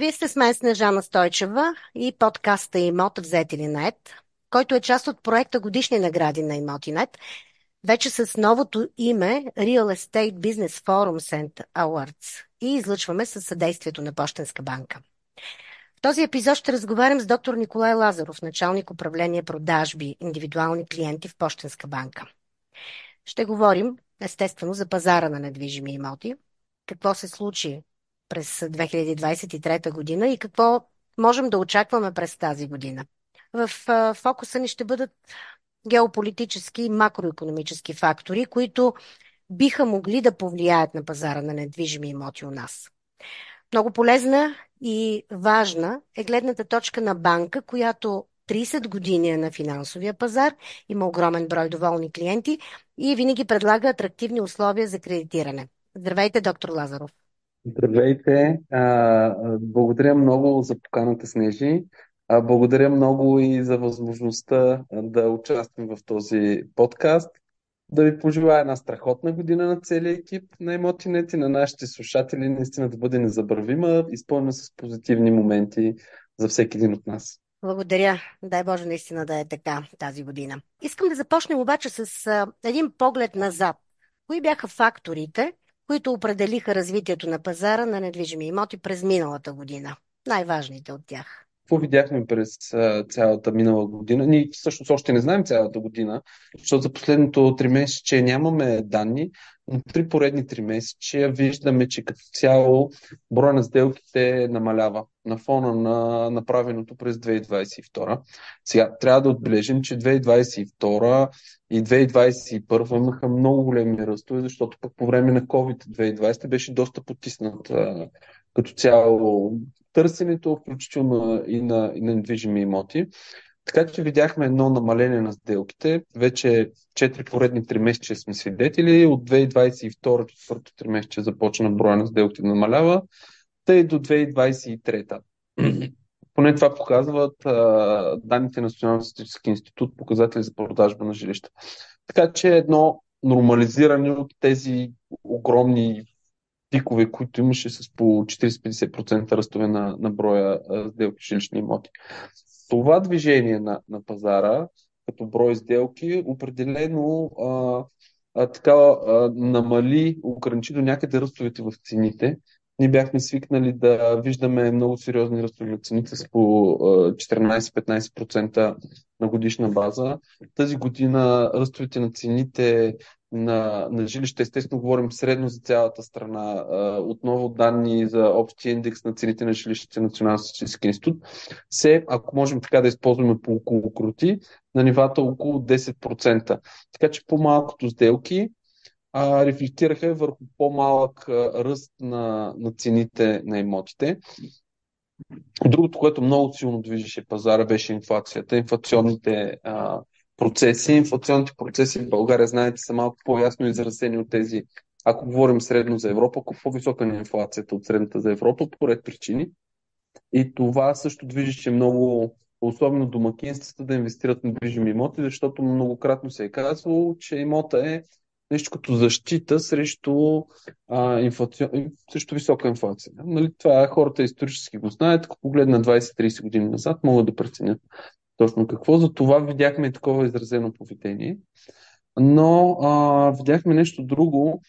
Вие сте с мен Снежана Стойчева и подкаста Имот взети ли нет, който е част от проекта Годишни награди на Имотинет, вече с новото име Real Estate Business Forum Cent Awards и излъчваме със съдействието на Пощенска банка. В този епизод ще разговарям с доктор Николай Лазаров, началник управление продажби индивидуални клиенти в Пощенска банка. Ще говорим, естествено, за пазара на недвижими имоти, какво се случи през 2023 година и какво можем да очакваме през тази година. В фокуса ни ще бъдат геополитически и макроекономически фактори, които биха могли да повлияят на пазара на недвижими имоти у нас. Много полезна и важна е гледната точка на банка, която 30 години е на финансовия пазар, има огромен брой доволни клиенти и винаги предлага атрактивни условия за кредитиране. Здравейте, доктор Лазаров! Здравейте! благодаря много за поканата, Снежи. благодаря много и за възможността да участвам в този подкаст. Да ви пожелая една страхотна година на целия екип на Емотинет и на нашите слушатели. Наистина да бъде незабравима, изпълнена с позитивни моменти за всеки един от нас. Благодаря. Дай Боже наистина да е така тази година. Искам да започнем обаче с а, един поглед назад. Кои бяха факторите, които определиха развитието на пазара на недвижими имоти през миналата година. Най-важните от тях. Какво видяхме през цялата минала година? Ние всъщност още не знаем цялата година, защото за последното три месече нямаме данни, три поредни три месече виждаме, че като цяло броя на сделките намалява на фона на направеното през 2022. Сега трябва да отбележим, че 2022 и 2021 имаха много големи ръстове, защото пък по време на COVID 2020 беше доста потиснат като цяло търсенето, включително и на, и на недвижими имоти. Така че видяхме едно намаление на сделките. Вече 4 поредни 3 месеца сме свидетели. От 2022 четвърто 3 месеца започна броя на сделките да намалява. Тъй до 2023. Поне това показват а, данните на Националния статистически институт, показатели за продажба на жилища. Така че едно нормализиране от тези огромни пикове, които имаше с по 40-50% ръстове на, на броя сделки жилищни имоти. Това движение на, на пазара, като брой сделки, определено а, а, така а, намали, ограничи до някъде ръстовете в цените. Ние бяхме свикнали да виждаме много сериозни ръстове на цените с по 14-15% на годишна база. Тази година ръстовете на цените на, на жилища, естествено говорим средно за цялата страна, отново данни за общия индекс на цените на жилищите Национален статистически институт, се, ако можем така да използваме по около крути, на нивата около 10%. Така че по-малкото сделки а, рефлектираха върху по-малък ръст на, на цените на имотите. Другото, което много силно движеше пазара, беше инфлацията. Инфлационните а, процеси. Инфлационните процеси в България, знаете, са малко по-ясно изразени от тези, ако говорим средно за Европа, ако по-висока е инфлацията от средната за Европа, по ред причини. И това също движеше много, особено домакинствата, да инвестират в недвижими имоти, защото многократно се е казвало, че имота е нещо като защита срещу, а, инфлаци... срещу висока инфлация. Нали, това хората исторически го знаят, ако погледнат 20-30 години назад, могат да преценят точно какво. За това видяхме такова изразено поведение. Но а, видяхме нещо друго,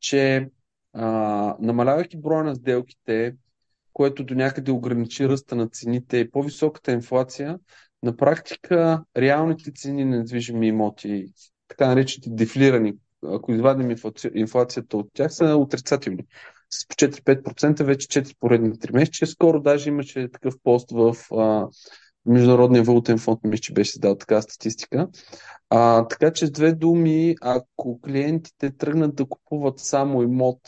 че а, намалявайки броя на сделките, което до някъде ограничи ръста на цените и по-високата инфлация, на практика реалните цени на недвижими имоти, така наречените дефлирани, ако извадим инфлацията от тях, са отрицателни. С по 4-5% вече 4 поредни 3 месеца. Скоро даже имаше такъв пост в а, Международния валутен фонд, мисля, че беше дал така статистика. А, така че с две думи, ако клиентите тръгнат да купуват само имот,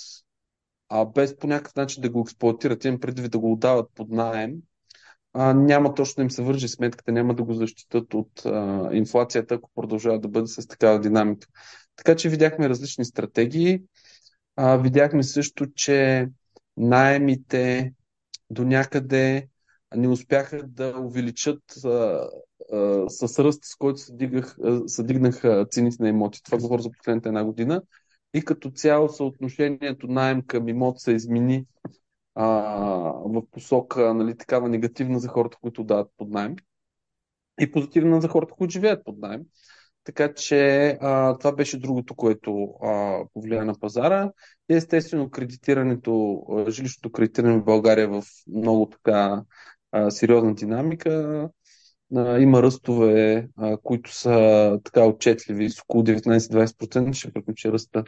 а без по някакъв начин да го експлуатират, имам предвид да го отдават под найем, а, няма точно да им се вържи сметката, няма да го защитат от а, инфлацията, ако продължава да бъде с такава динамика. Така че видяхме различни стратегии. А, видяхме също, че найемите до някъде не успяха да увеличат а, а, с ръст, с който се, дигах, се дигнаха цените на имоти. Това говоря за последната една година. И като цяло съотношението найем към имот се измени а, в посока нали, такава негативна за хората, които дават под найем и позитивна за хората, които живеят под найем. Така че а, това беше другото, което а, повлия на пазара. И естествено кредитирането, жилищното кредитиране в България в много така а, сериозна динамика. А, има ръстове, а, които са така отчетливи, с около 19-20%, ще приключи ръста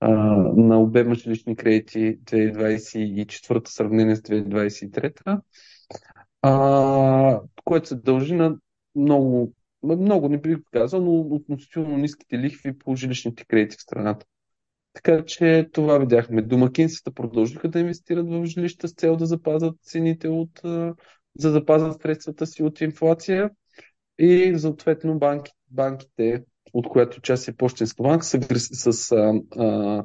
а, на обема жилищни кредити 2024 сравнение с 2023, а, което се дължи на много, много не бих казал, но относително ниските лихви по жилищните кредити в страната. Така че това видяхме. Домакинствата продължиха да инвестират в жилища с цел да запазят цените от, за да запазят средствата си от инфлация и съответно банки, банките, от която част е Почтенска банка, с, с а, а,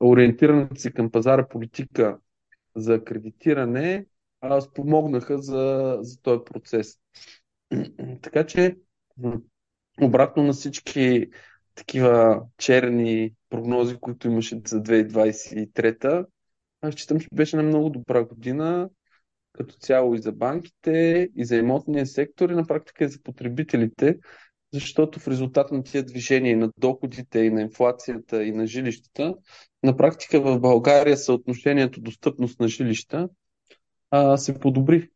ориентираната си към пазара политика за кредитиране, а, спомогнаха за, за този процес. така че, обратно на всички такива черни прогнози, които имаше за 2023, аз считам, че беше на много добра година като цяло и за банките, и за имотния сектор, и на практика и за потребителите, защото в резултат на тия движения на доходите, и на инфлацията, и на жилищата, на практика в България съотношението достъпност на жилища а, се подобри.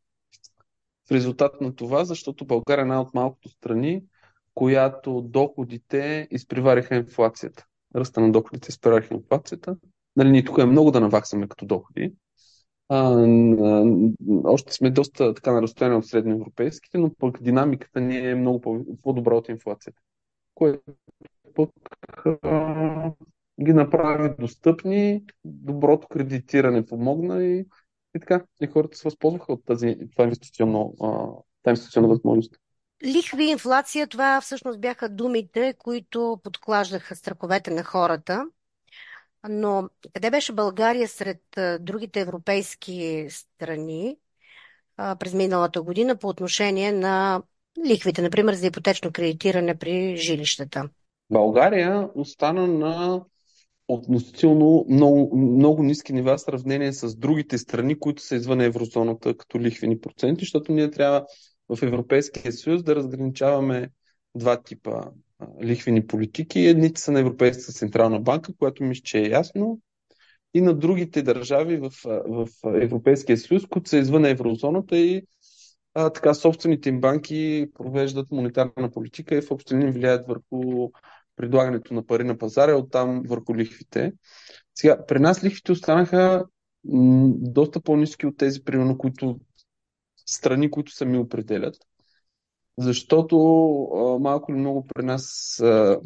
В резултат на това, защото България е една от малкото страни, която доходите изпревариха инфлацията. Ръста на доходите изпревариха инфлацията. Нали, ние тук е много да наваксаме като доходи, а, още сме доста така на разстояние от средноевропейските, но пък динамиката ни е много по-добра от инфлацията, което пък ги направи достъпни, доброто кредитиране помогна и, и така. И хората се възползваха от тази, това инвестиционно, а, тази инвестиционна възможност. Лихви, инфлация, това всъщност бяха думите, които подклаждаха страховете на хората. Но къде беше България сред другите европейски страни през миналата година по отношение на лихвите, например, за ипотечно кредитиране при жилищата? България остана на относително много, много ниски нива в сравнение с другите страни, които са извън еврозоната като лихвени проценти, защото ние трябва в Европейския съюз да разграничаваме два типа лихвени политики. Едните са на Европейската централна банка, което мисля, че е ясно, и на другите държави в, в Европейския съюз, които са извън еврозоната и а, така собствените им банки провеждат монетарна политика и в общи линии влияят върху предлагането на пари на пазара оттам върху лихвите. Сега, при нас лихвите останаха доста по-низки от тези, примерно, които страни, които сами определят. Защото а, малко или много при нас а,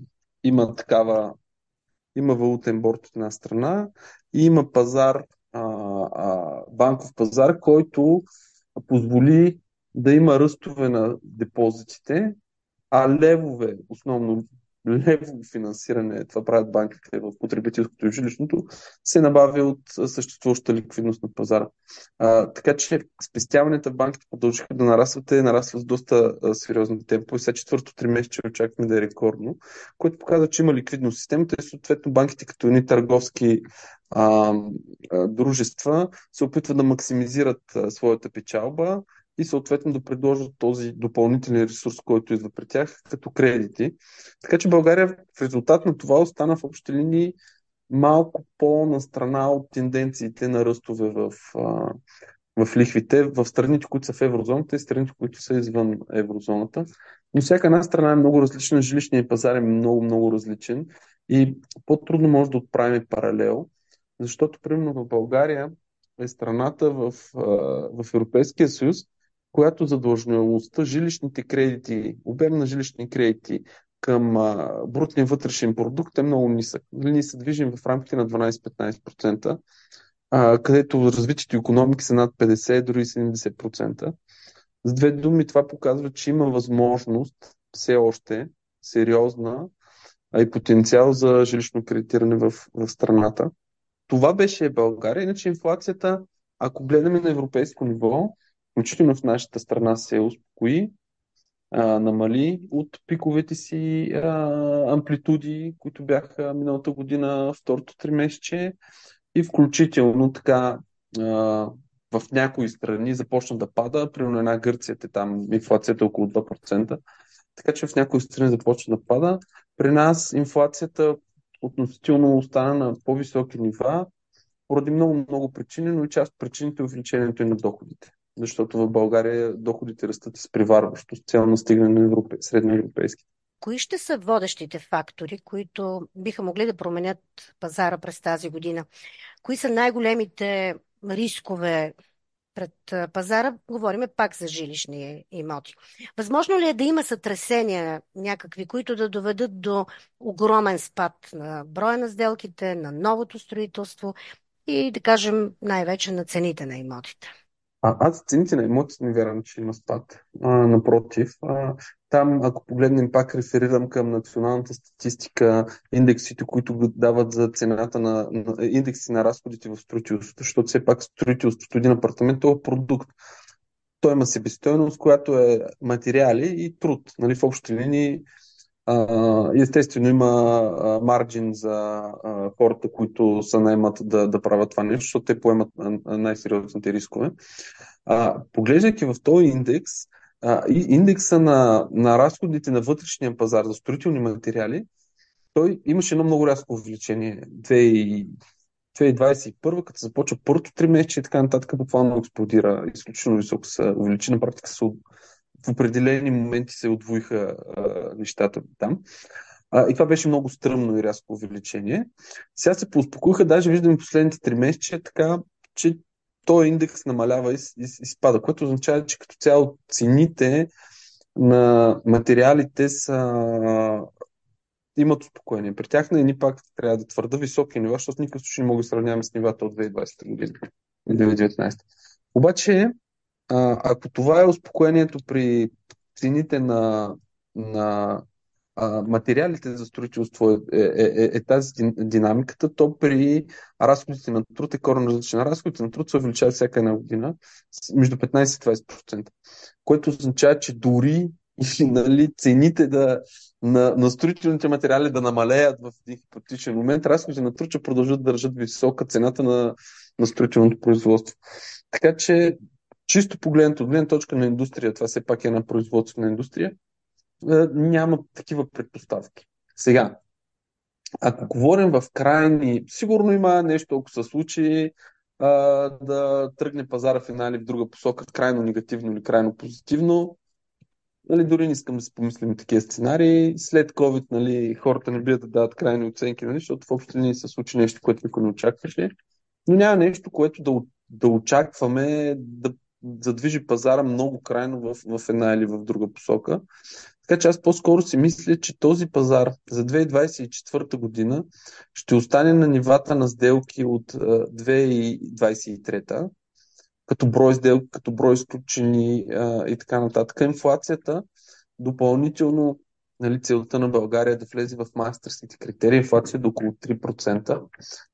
има такава, има валутен борт от една страна и има пазар, а, а, банков пазар, който позволи да има ръстове на депозитите, а левове, основно левово финансиране, това правят банките в потребителското и жилищното, се набави от съществуващата ликвидност на пазара. А, така че спестяването в банките продължиха да нарастват и нарастват с доста а, сериозни темпове. Сега четвърто три месеца очакваме да е рекордно, което показва, че има ликвидност в системата и съответно банките като едни търговски а, а, дружества се опитват да максимизират а, своята печалба и съответно да предложат този допълнителен ресурс, който идва при тях, като кредити. Така че България в резултат на това остана в общи линии малко по-на страна от тенденциите на ръстове в, в лихвите в страните, които са в еврозоната и страните, които са извън еврозоната. Но всяка една страна е много различна, жилищният пазар е много, много различен и по-трудно може да отправим паралел, защото, примерно, в България е страната в, в Европейския съюз, която задлъжнялостта, жилищните кредити, обем на жилищни кредити към брутния вътрешен продукт е много нисък. Нали, ние се движим в рамките на 12-15%, а, където развитите економики са над 50, дори 70%. С две думи това показва, че има възможност все още сериозна а и потенциал за жилищно кредитиране в, в страната. Това беше България. Иначе инфлацията, ако гледаме на европейско ниво, включително в нашата страна се успокои, а, намали от пиковете си а, амплитуди, които бяха миналата година, второто три месече и включително така а, в някои страни започна да пада, примерно една Гърция е там инфлацията е около 2%, така че в някои страни започна да пада. При нас инфлацията относително остана на по-високи нива, поради много-много причини, но и част от причините е увеличението и на доходите. Защото в България доходите растат изпреварващо с цел настигане на европе, средноевропейски. Кои ще са водещите фактори, които биха могли да променят пазара през тази година? Кои са най-големите рискове пред пазара? Говориме пак за жилищни имоти. Възможно ли е да има сътресения някакви, които да доведат до огромен спад на броя на сделките, на новото строителство и да кажем най-вече на цените на имотите? А, аз цените на имотите не вярвам, че има спад. А, напротив, а, там, ако погледнем, пак реферирам към националната статистика, индексите, които дават за цената на, на индекси на разходите в строителството, защото все пак строителството, един апартамент, това е продукт. Той има себестойност, която е материали и труд. Нали, в общи линии естествено има марджин за хората, които са наймат да, да правят това нещо, защото те поемат най-сериозните рискове. поглеждайки в този индекс, индекса на, на разходите на вътрешния пазар за строителни материали, той имаше едно много рязко увеличение. 2021, като започва първото три месеца и така нататък, буквално експлодира. Изключително високо се увеличи. На практика се в определени моменти се отвоиха а, нещата там. А, и това беше много стръмно и рязко увеличение. Сега се поуспокоиха, даже виждаме последните три месеца, така, че този индекс намалява и, и, и спада, което означава, че като цяло цените на материалите са имат успокоение. При тях на едни пак трябва да твърда високи нива, защото никакъв случай не мога да сравняваме с нивата от 2020 година и 2019. Обаче а, ако това е успокоението при цените на, на а, материалите за строителство е, е, е, е тази динамиката, то при разходите на труд е коренно различен. Разходите на труд се увеличават всяка една година между 15 и 20%, което означава, че дори нали, цените да, на, на строителните материали да намалеят в един хипотетичен момент, разходите на труд ще продължат да държат висока цената на, на строителното производство. Така че чисто погледнато от гледна точка на индустрия, това все пак е една производствена индустрия, е, няма такива предпоставки. Сега, ако говорим в крайни, сигурно има нещо, ако се случи, а, да тръгне пазара в една или в друга посока, крайно негативно или крайно позитивно. Нали, дори не искам да си помислим такива сценарии. След COVID нали, хората не бият да дават крайни оценки, нали, защото в общи линии се случи нещо, което никой не очакваше. Но няма нещо, което да, да очакваме да задвижи пазара много крайно в, в една или в друга посока. Така че аз по-скоро си мисля, че този пазар за 2024 година ще остане на нивата на сделки от 2023, като брой сделки, като брой изключени и така нататък. Инфлацията допълнително нали, целта на България е да влезе в мастерските критерии, инфлация до около 3%,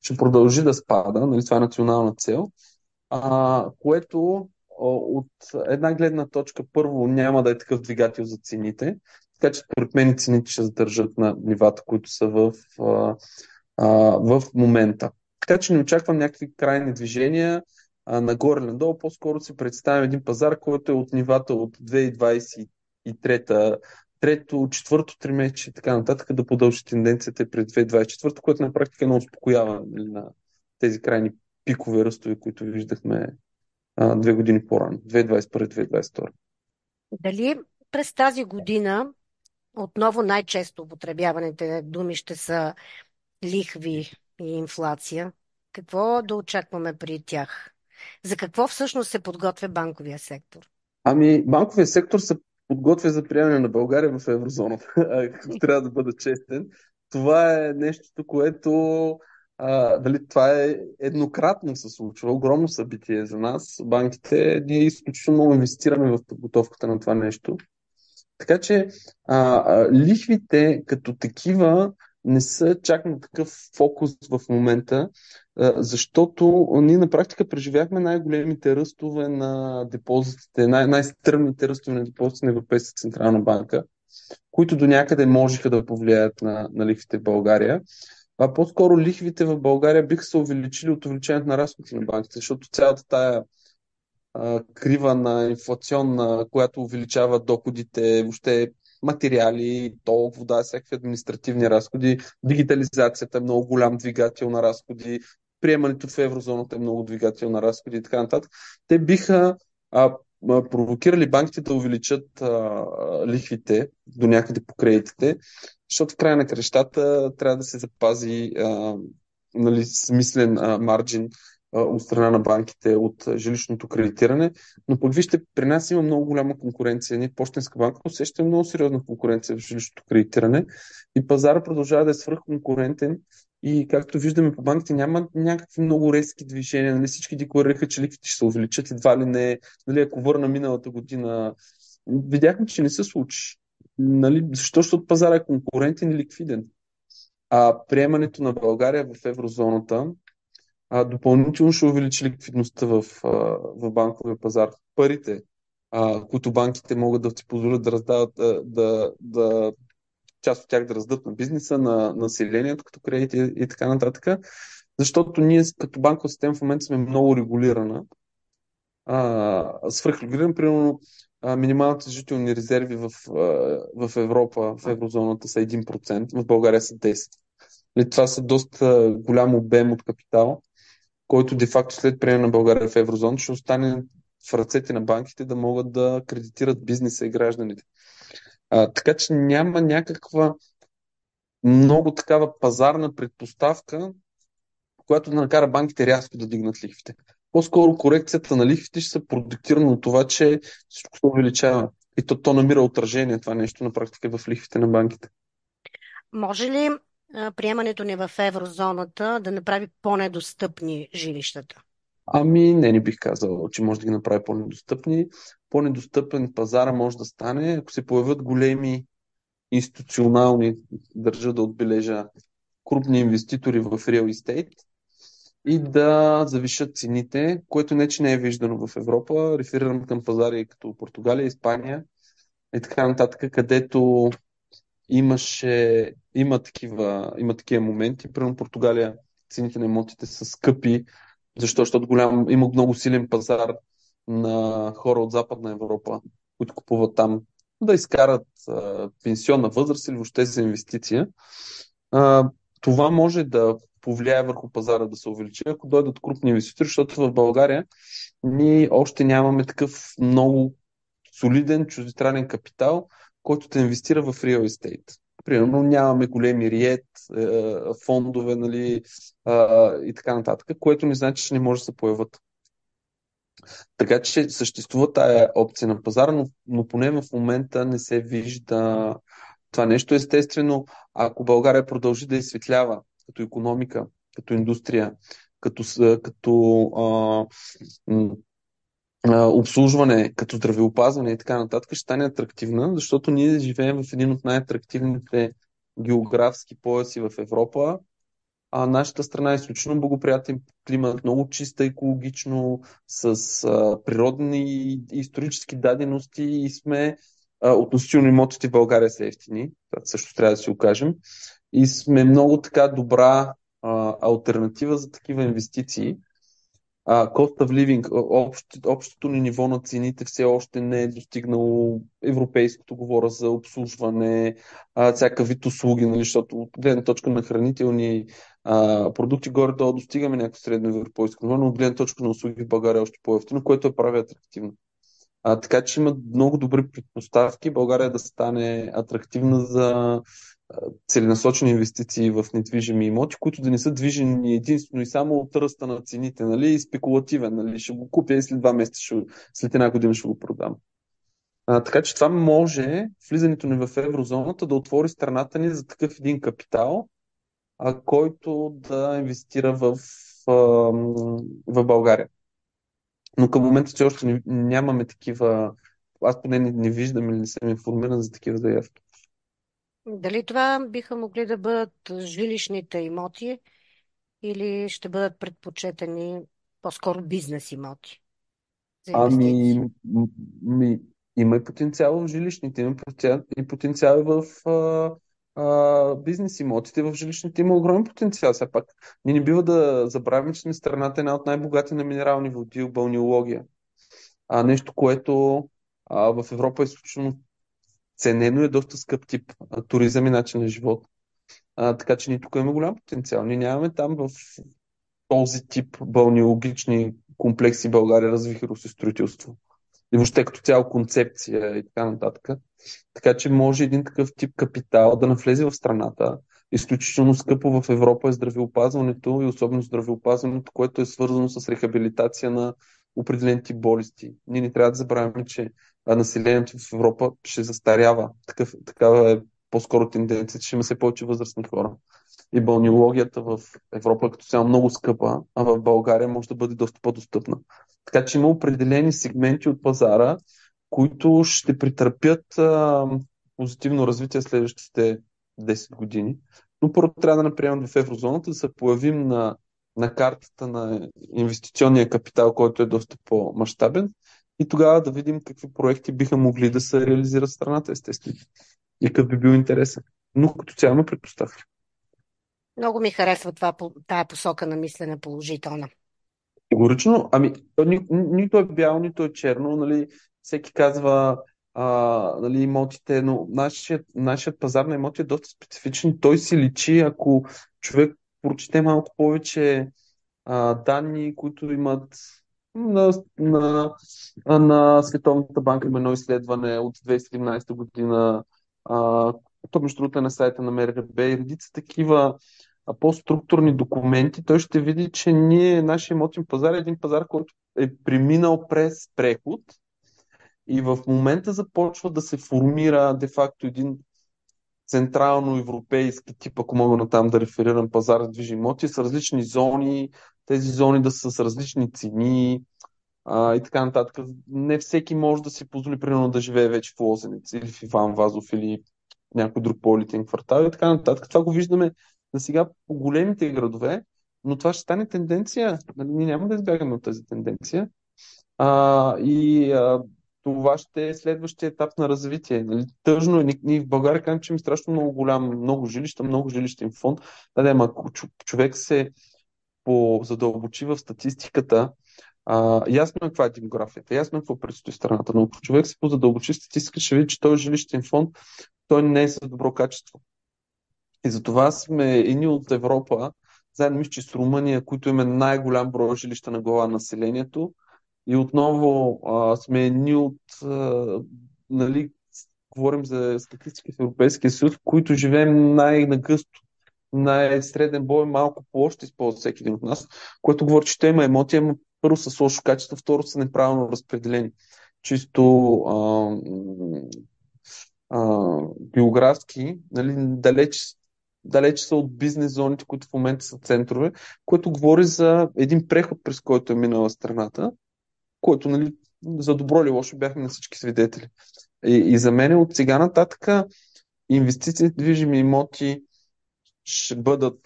ще продължи да спада, нали, това е национална цел, а, което от една гледна точка, първо няма да е такъв двигател за цените, така че според мен цените ще задържат на нивата, които са в, а, а, в момента. Така че не очаквам някакви крайни движения а, нагоре-надолу. По-скоро си представям един пазар, който е от нивата от 2023 трето, четвърто три месеца и така нататък да продължи тенденцията през 2024, което на практика е много успокоява нали, на тези крайни пикове ръстове, които виждахме а, две години по-рано, 2021-2022. Дали през тази година отново най-често употребяваните думи ще са лихви и инфлация? Какво да очакваме при тях? За какво всъщност се подготвя банковия сектор? Ами, банковия сектор се подготвя за приемане на България в еврозоната. Ако трябва да бъда честен. Това е нещо, което а, дали това е еднократно се случва, огромно събитие за нас. Банките, ние изключително много инвестираме в подготовката на това нещо. Така че а, а, лихвите като такива не са чак на такъв фокус в момента, а, защото ние на практика преживяхме най-големите ръстове на депозитите, най- най-стръмните ръстове на депозитите на Европейската централна банка, които до някъде можеха да повлияят на, на лихвите в България а по-скоро лихвите в България биха се увеличили от увеличението на разходите на банките, защото цялата тая а, крива на инфлационна, която увеличава доходите, въобще материали, ток, вода, всякакви административни разходи. Дигитализацията е много голям двигател на разходи. Приемането в еврозоната е много двигател на разходи и така нататък. Те биха а, провокирали банките да увеличат а, лихвите до някъде по кредитите, защото в края на крещата трябва да се запази а, нали, смислен а, марджин а, от страна на банките от жилищното кредитиране. Но пък вижте, при нас има много голяма конкуренция. Ние, Почтенска банка, усещаме много сериозна конкуренция в жилищното кредитиране и пазара продължава да е свръхконкурентен и както виждаме по банките, няма някакви много резки движения. Нали? Всички декларираха, че ликвите ще се увеличат, едва ли не. Нали? Ако върна миналата година, видяхме, че не се случи. Нали? Защо? Защото пазара е конкурентен и ликвиден. А приемането на България в еврозоната а, допълнително ще увеличи ликвидността в, в банковия пазар. Парите, а, които банките могат да си позволят да раздават, да, да, да част от тях да раздадат на бизнеса, на населението като кредити и, и така нататък. Защото ние като банкова система в момента сме много регулирана. А, свръхрегулиран, примерно минималните жителни резерви в, в Европа, в еврозоната са 1%, в България са 10%. Нали, това са доста голям обем от капитал, който де-факто след приема на България в еврозоната ще остане в ръцете на банките да могат да кредитират бизнеса и гражданите. А, така че няма някаква много такава пазарна предпоставка, която да накара банките рязко да дигнат лихвите. По-скоро корекцията на лихвите ще се продиктирана от това, че всичко се увеличава. И то, то намира отражение това нещо на практика в лихвите на банките. Може ли приемането ни в еврозоната да направи по-недостъпни жилищата? Ами, не, не бих казал, че може да ги направи по-недостъпни. По-недостъпен пазара може да стане, ако се появят големи институционални, държа да отбележа, крупни инвеститори в real estate и да завишат цените, което не, че не е виждано в Европа. Реферирам към пазари като Португалия, Испания и така нататък, където имаше, има такива, има такива моменти. Примерно Португалия цените на имотите са скъпи, защо? Защото голям, има много силен пазар на хора от Западна Европа, които купуват там да изкарат а, пенсионна възраст или въобще за инвестиция. А, това може да повлияе върху пазара да се увеличи, ако дойдат крупни инвеститори, защото в България ние още нямаме такъв много солиден чуждестранен капитал, който да инвестира в real estate. Примерно нямаме големи риет, е, фондове нали, и така нататък, което не значи, че не може да се появят. Така че съществува тая опция на пазара, но, но поне в момента не се вижда това нещо. Естествено, ако България продължи да изсветлява като економика, като индустрия, като, като а, обслужване, като здравеопазване и така нататък, ще стане атрактивна, защото ние живеем в един от най-атрактивните географски пояси в Европа. А нашата страна е изключително благоприятен климат, много чиста, екологично, с а, природни и исторически дадености и сме а, относително имотите в България са ефтини, това също трябва да си окажем. И сме много така добра а, альтернатива за такива инвестиции а, cost of living, общ, общото ни ниво на цените все още не е достигнало европейското, говоря за обслужване, а, всяка вид услуги, нали, защото от гледна точка на хранителни а, продукти горе-долу достигаме някакво средно европейско ниво, но от гледна точка на услуги в България е още по-ефтино, което е прави атрактивно. А, така че има много добри предпоставки България да стане атрактивна за целенасочени инвестиции в недвижими имоти, които да не са движени единствено и само от ръста на цените, нали, и спекулативен, нали, ще го купя и след два месеца, ще, след една година ще го продам. А, така че това може, влизането ни в еврозоната, да отвори страната ни за такъв един капитал, а, който да инвестира в, а, в България. Но към момента все още нямаме такива, аз поне не, не виждам или не съм информиран за такива заявки. Дали това биха могли да бъдат жилищните имоти или ще бъдат предпочетени по-скоро бизнес имоти за Ами, ми, има и потенциал в жилищните, има и потенциал и в а, а, бизнес имотите. В жилищните има огромен потенциал. Все пак, ние не бива да забравим, че сме страната една от най-богати на минерални води, балнеология. а, нещо, което а, в Европа е изключително ценено е доста скъп тип а, туризъм и начин на живот. А, така че ние тук имаме голям потенциал. Ние нямаме там в този тип балнеологични комплекси България развиха строителство. И въобще като цяло концепция и така нататък. Така че може един такъв тип капитал да навлезе в страната. Изключително скъпо в Европа е здравеопазването и особено здравеопазването, което е свързано с рехабилитация на определен тип болести. Ние не трябва да забравяме, че населението в Европа ще застарява. Такъв, такава е по-скоро тенденция, че ще има все повече възрастни хора. И балнеологията в Европа като цяло много скъпа, а в България може да бъде доста по-достъпна. Така че има определени сегменти от пазара, които ще претърпят а, позитивно развитие следващите 10 години. Но първо трябва да наприемем в еврозоната, да се появим на, на картата на инвестиционния капитал, който е доста по-масштабен и тогава да видим какви проекти биха могли да се реализират в страната, естествено. И какъв би бил интересен. Но като цяло има предпоставки. Много ми харесва това, тая посока на мислене положителна. Категорично. Ами, ни, нито е бяло, нито е черно. Нали? Всеки казва а, нали, имотите, но нашият, нашият пазар на имоти е доста специфичен. Той си личи, ако човек прочете малко повече а, данни, които имат на, на, на Световната банка има едно изследване от 2017 година, а, то между другото е на сайта на МРБ и редица такива по-структурни документи, той ще види, че ние, нашия имотен пазар е един пазар, който е преминал през преход и в момента започва да се формира де-факто един централно европейски тип, ако мога на там да реферирам пазар за движими имоти, с различни зони, тези зони да са с различни цени а, и така нататък. Не всеки може да си позволи, примерно, да живее вече в Лозенец или в Иван Вазов или някой друг по-елитен квартал и така нататък. Това го виждаме на сега по големите градове, но това ще стане тенденция. Нали, ние няма да избягаме от тази тенденция. А, и а, това ще е следващия етап на развитие. Нали, тъжно е. Ние в България казвам, че има страшно много голям, много жилища, много жилищен фонд. Да, ако човек се задълбочи в статистиката, а, ясно е каква е демографията, ясно е какво предстои страната, но ако човек се позадълбочи статистика, ще види, че този жилищен фонд той не е с добро качество. И затова сме едни от Европа, заедно мисля, че с Румъния, които има най-голям брой жилища на глава на населението. И отново а, сме едни от, а, нали, говорим за статистики в Европейския съюз, които живеем най-нагъсто, най-среден бой, малко по-още използва всеки един от нас, което говори, че те има емоция, има първо с лошо качество, второ са неправилно разпределени. Чисто а, а, биографски, нали, далеч далеч са от бизнес зоните, които в момента са центрове, което говори за един преход, през който е минала страната, който, нали, за добро или лошо бяхме на всички свидетели. И, и за мен от сега нататък инвестиции движими имоти ще бъдат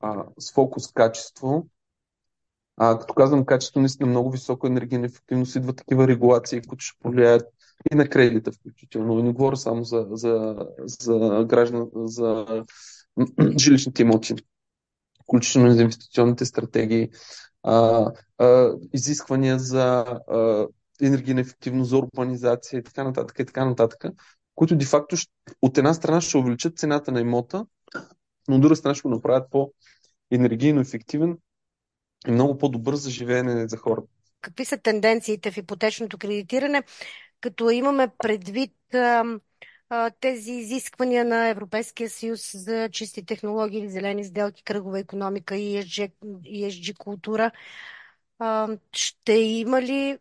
а, с фокус качество. А, като казвам качество, наистина много висока енергийна ефективност, идват такива регулации, които ще повлияят и на кредита включително. И не говоря само за, за, за, граждан, за жилищните имоти, включително за инвестиционните стратегии, а, а, изисквания за а, енергийна ефективност, за урбанизация и така нататък, и така нататък, които де-факто от една страна ще увеличат цената на имота, но от друга страна ще го направят по-енергийно ефективен и много по-добър за живеене за хората. Какви са тенденциите в ипотечното кредитиране, като имаме предвид тези изисквания на Европейския съюз за чисти технологии, зелени сделки, кръгова економика и ESG, ESG култура. Ще има ли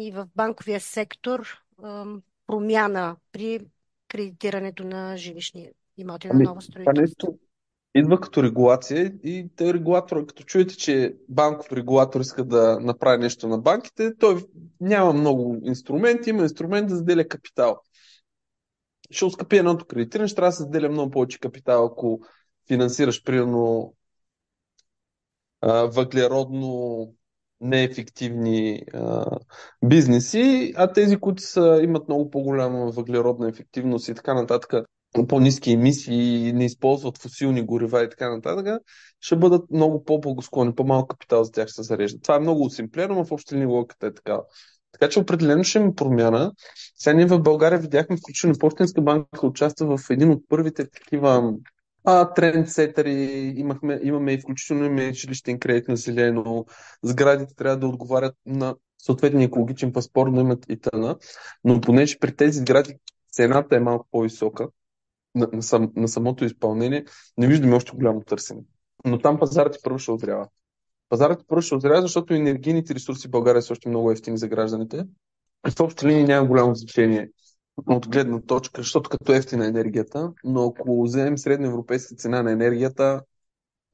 и в банковия сектор промяна при кредитирането на жилищни имоти на ами, ново строителство? Идва като регулация и те регулатор, като чуете, че банков регулатор иска да направи нещо на банките, той няма много инструменти, има инструмент да заделя капитал. Ще оскъпи едното кредитиране, ще трябва да се заделя много повече капитал, ако финансираш, примерно, въглеродно неефективни а, бизнеси, а тези, които са, имат много по-голяма въглеродна ефективност и така нататък, по-низки емисии, не използват фусилни горива и така нататък, ще бъдат много по-благосклонни, по-малко капитал за тях ще се зарежда. Това е много осимплено, но в общи линии логиката е така. Така че определено ще има промяна. Сега ние в България видяхме, включително Почтенска банка участва в един от първите такива а, трендсетъри, имахме, имаме и включително имаме жилищен кредит на зелено, сградите трябва да отговарят на съответния екологичен паспорт, да имат и тъна, но понеже при тези сгради цената е малко по-висока на, на, сам, на самото изпълнение, не виждаме още голямо търсене. Но там пазарът първо ще озрява. Пазарът първо ще озрява, защото енергийните ресурси в България са още много ефтини за гражданите. И в общи линии няма голямо значение от гледна точка, защото като ефтина енергията, но ако вземем средноевропейска цена на енергията,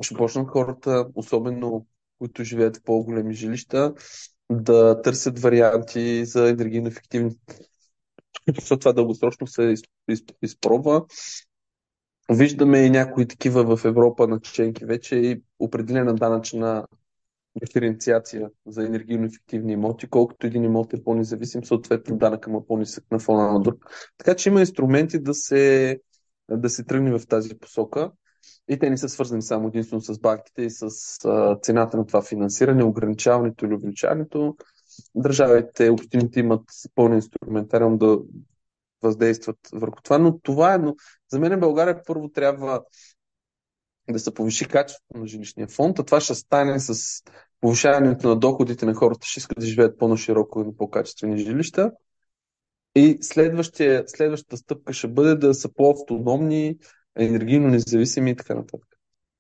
ще почнат хората, особено които живеят в по-големи жилища, да търсят варианти за енергийно ефективни. Защото това дългосрочно се изпробва. Виждаме и някои такива в Европа наченки вече и определена данъчна диференциация за енергийно ефективни имоти. Колкото един имот е по-независим, съответно данъка му е по-нисък на фона на друг. Така че има инструменти да се, да се тръгне в тази посока. И те не са свързани само единствено с банките и с цената на това финансиране, ограничаването или увеличаването. Държавите, общините имат пълен инструментариум да въздействат върху това, но това е, но за мен България първо трябва да се повиши качеството на жилищния фонд, а това ще стане с повишаването на доходите на хората, ще искат да живеят по-нашироко и на по-качествени жилища. И следващата стъпка ще бъде да са по-автономни, енергийно независими и така нататък.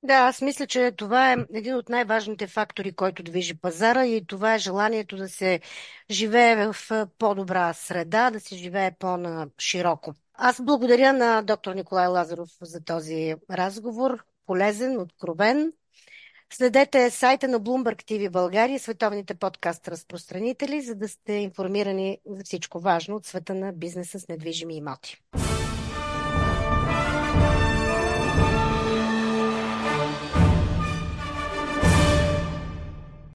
Да, аз мисля, че това е един от най-важните фактори, който движи пазара и това е желанието да се живее в по-добра среда, да се живее по-широко. Аз благодаря на доктор Николай Лазаров за този разговор, полезен, откровен. Следете сайта на Bloomberg TV България световните подкаст разпространители, за да сте информирани за всичко важно от света на бизнеса с недвижими имоти.